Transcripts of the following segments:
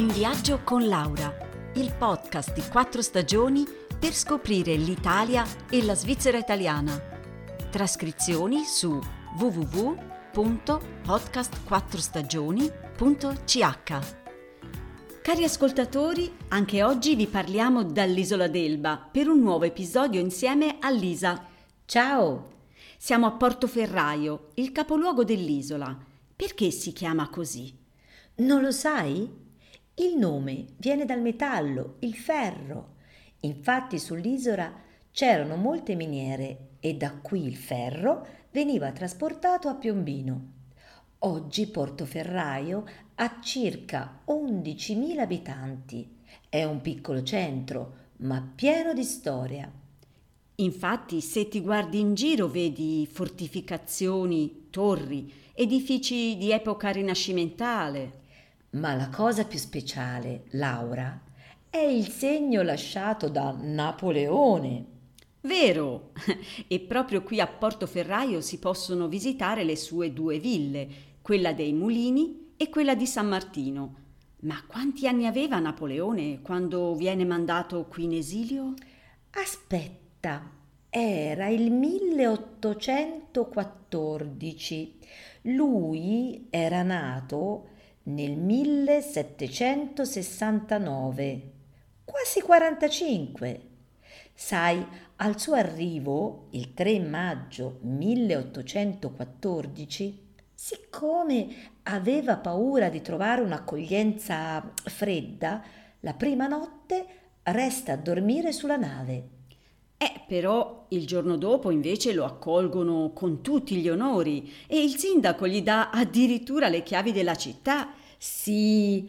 In viaggio con Laura, il podcast di quattro stagioni per scoprire l'Italia e la Svizzera italiana. Trascrizioni su www.podcast4stagioni.ch. Cari ascoltatori, anche oggi vi parliamo dall'isola d'Elba per un nuovo episodio insieme a Lisa. Ciao! Siamo a Portoferraio, il capoluogo dell'isola. Perché si chiama così? Non lo sai? Il nome viene dal metallo, il ferro. Infatti sull'isola c'erano molte miniere e da qui il ferro veniva trasportato a Piombino. Oggi Portoferraio ha circa 11.000 abitanti. È un piccolo centro, ma pieno di storia. Infatti, se ti guardi in giro vedi fortificazioni, torri, edifici di epoca rinascimentale. Ma la cosa più speciale, Laura, è il segno lasciato da Napoleone. Vero! E proprio qui a Portoferraio si possono visitare le sue due ville, quella dei Mulini e quella di San Martino. Ma quanti anni aveva Napoleone quando viene mandato qui in esilio? Aspetta, era il 1814. Lui era nato nel 1769, quasi 45. Sai, al suo arrivo, il 3 maggio 1814, siccome aveva paura di trovare un'accoglienza fredda, la prima notte resta a dormire sulla nave. Eh, però il giorno dopo invece lo accolgono con tutti gli onori e il sindaco gli dà addirittura le chiavi della città. Sì,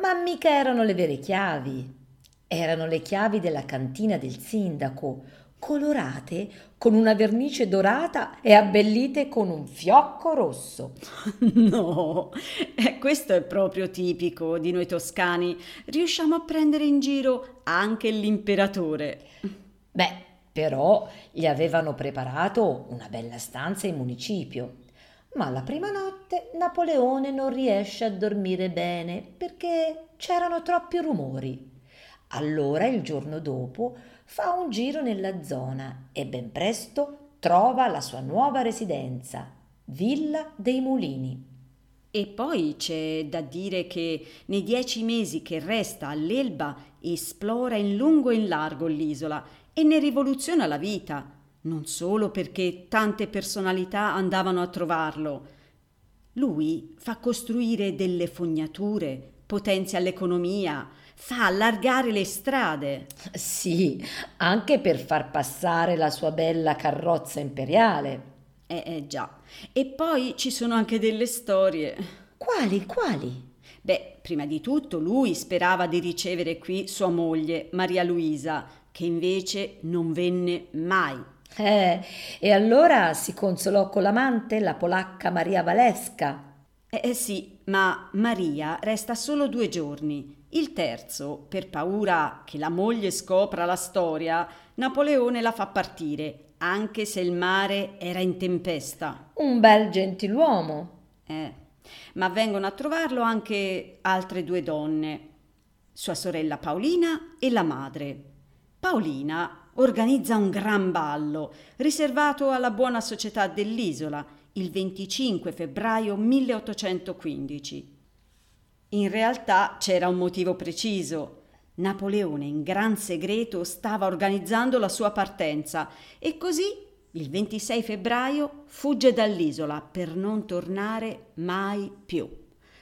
ma mica erano le vere chiavi. Erano le chiavi della cantina del sindaco, colorate con una vernice dorata e abbellite con un fiocco rosso. No, eh, questo è proprio tipico di noi toscani. Riusciamo a prendere in giro anche l'imperatore. Beh, però gli avevano preparato una bella stanza in municipio. Ma la prima notte Napoleone non riesce a dormire bene perché c'erano troppi rumori. Allora il giorno dopo fa un giro nella zona e ben presto trova la sua nuova residenza, Villa dei Mulini. E poi c'è da dire che nei dieci mesi che resta all'Elba esplora in lungo e in largo l'isola e ne rivoluziona la vita, non solo perché tante personalità andavano a trovarlo. Lui fa costruire delle fognature, potenzia l'economia, fa allargare le strade. Sì, anche per far passare la sua bella carrozza imperiale. Eh, eh già. E poi ci sono anche delle storie. Quali, quali? Beh, prima di tutto lui sperava di ricevere qui sua moglie, Maria Luisa, che invece non venne mai. Eh, e allora si consolò con l'amante, la polacca Maria Valesca. Eh, eh sì, ma Maria resta solo due giorni. Il terzo, per paura che la moglie scopra la storia, Napoleone la fa partire, anche se il mare era in tempesta. Un bel gentiluomo. Eh, ma vengono a trovarlo anche altre due donne, sua sorella Paolina e la madre. Paolina organizza un gran ballo riservato alla buona società dell'isola il 25 febbraio 1815. In realtà c'era un motivo preciso. Napoleone in gran segreto stava organizzando la sua partenza e così il 26 febbraio fugge dall'isola per non tornare mai più.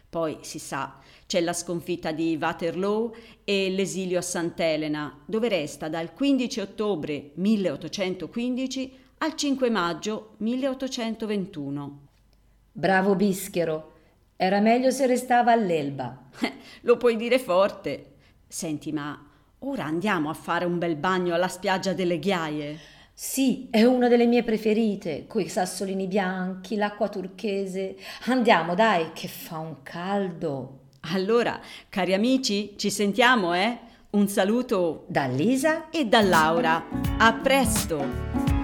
Poi si sa, c'è la sconfitta di Waterloo e l'esilio a Sant'Elena, dove resta dal 15 ottobre 1815 al 5 maggio 1821. Bravo Bischero, era meglio se restava all'Elba. Lo puoi dire forte. Senti, ma ora andiamo a fare un bel bagno alla spiaggia delle ghiaie? Sì, è una delle mie preferite, coi sassolini bianchi, l'acqua turchese. Andiamo, dai, che fa un caldo. Allora, cari amici, ci sentiamo, eh? Un saluto da Lisa e da Laura. A presto!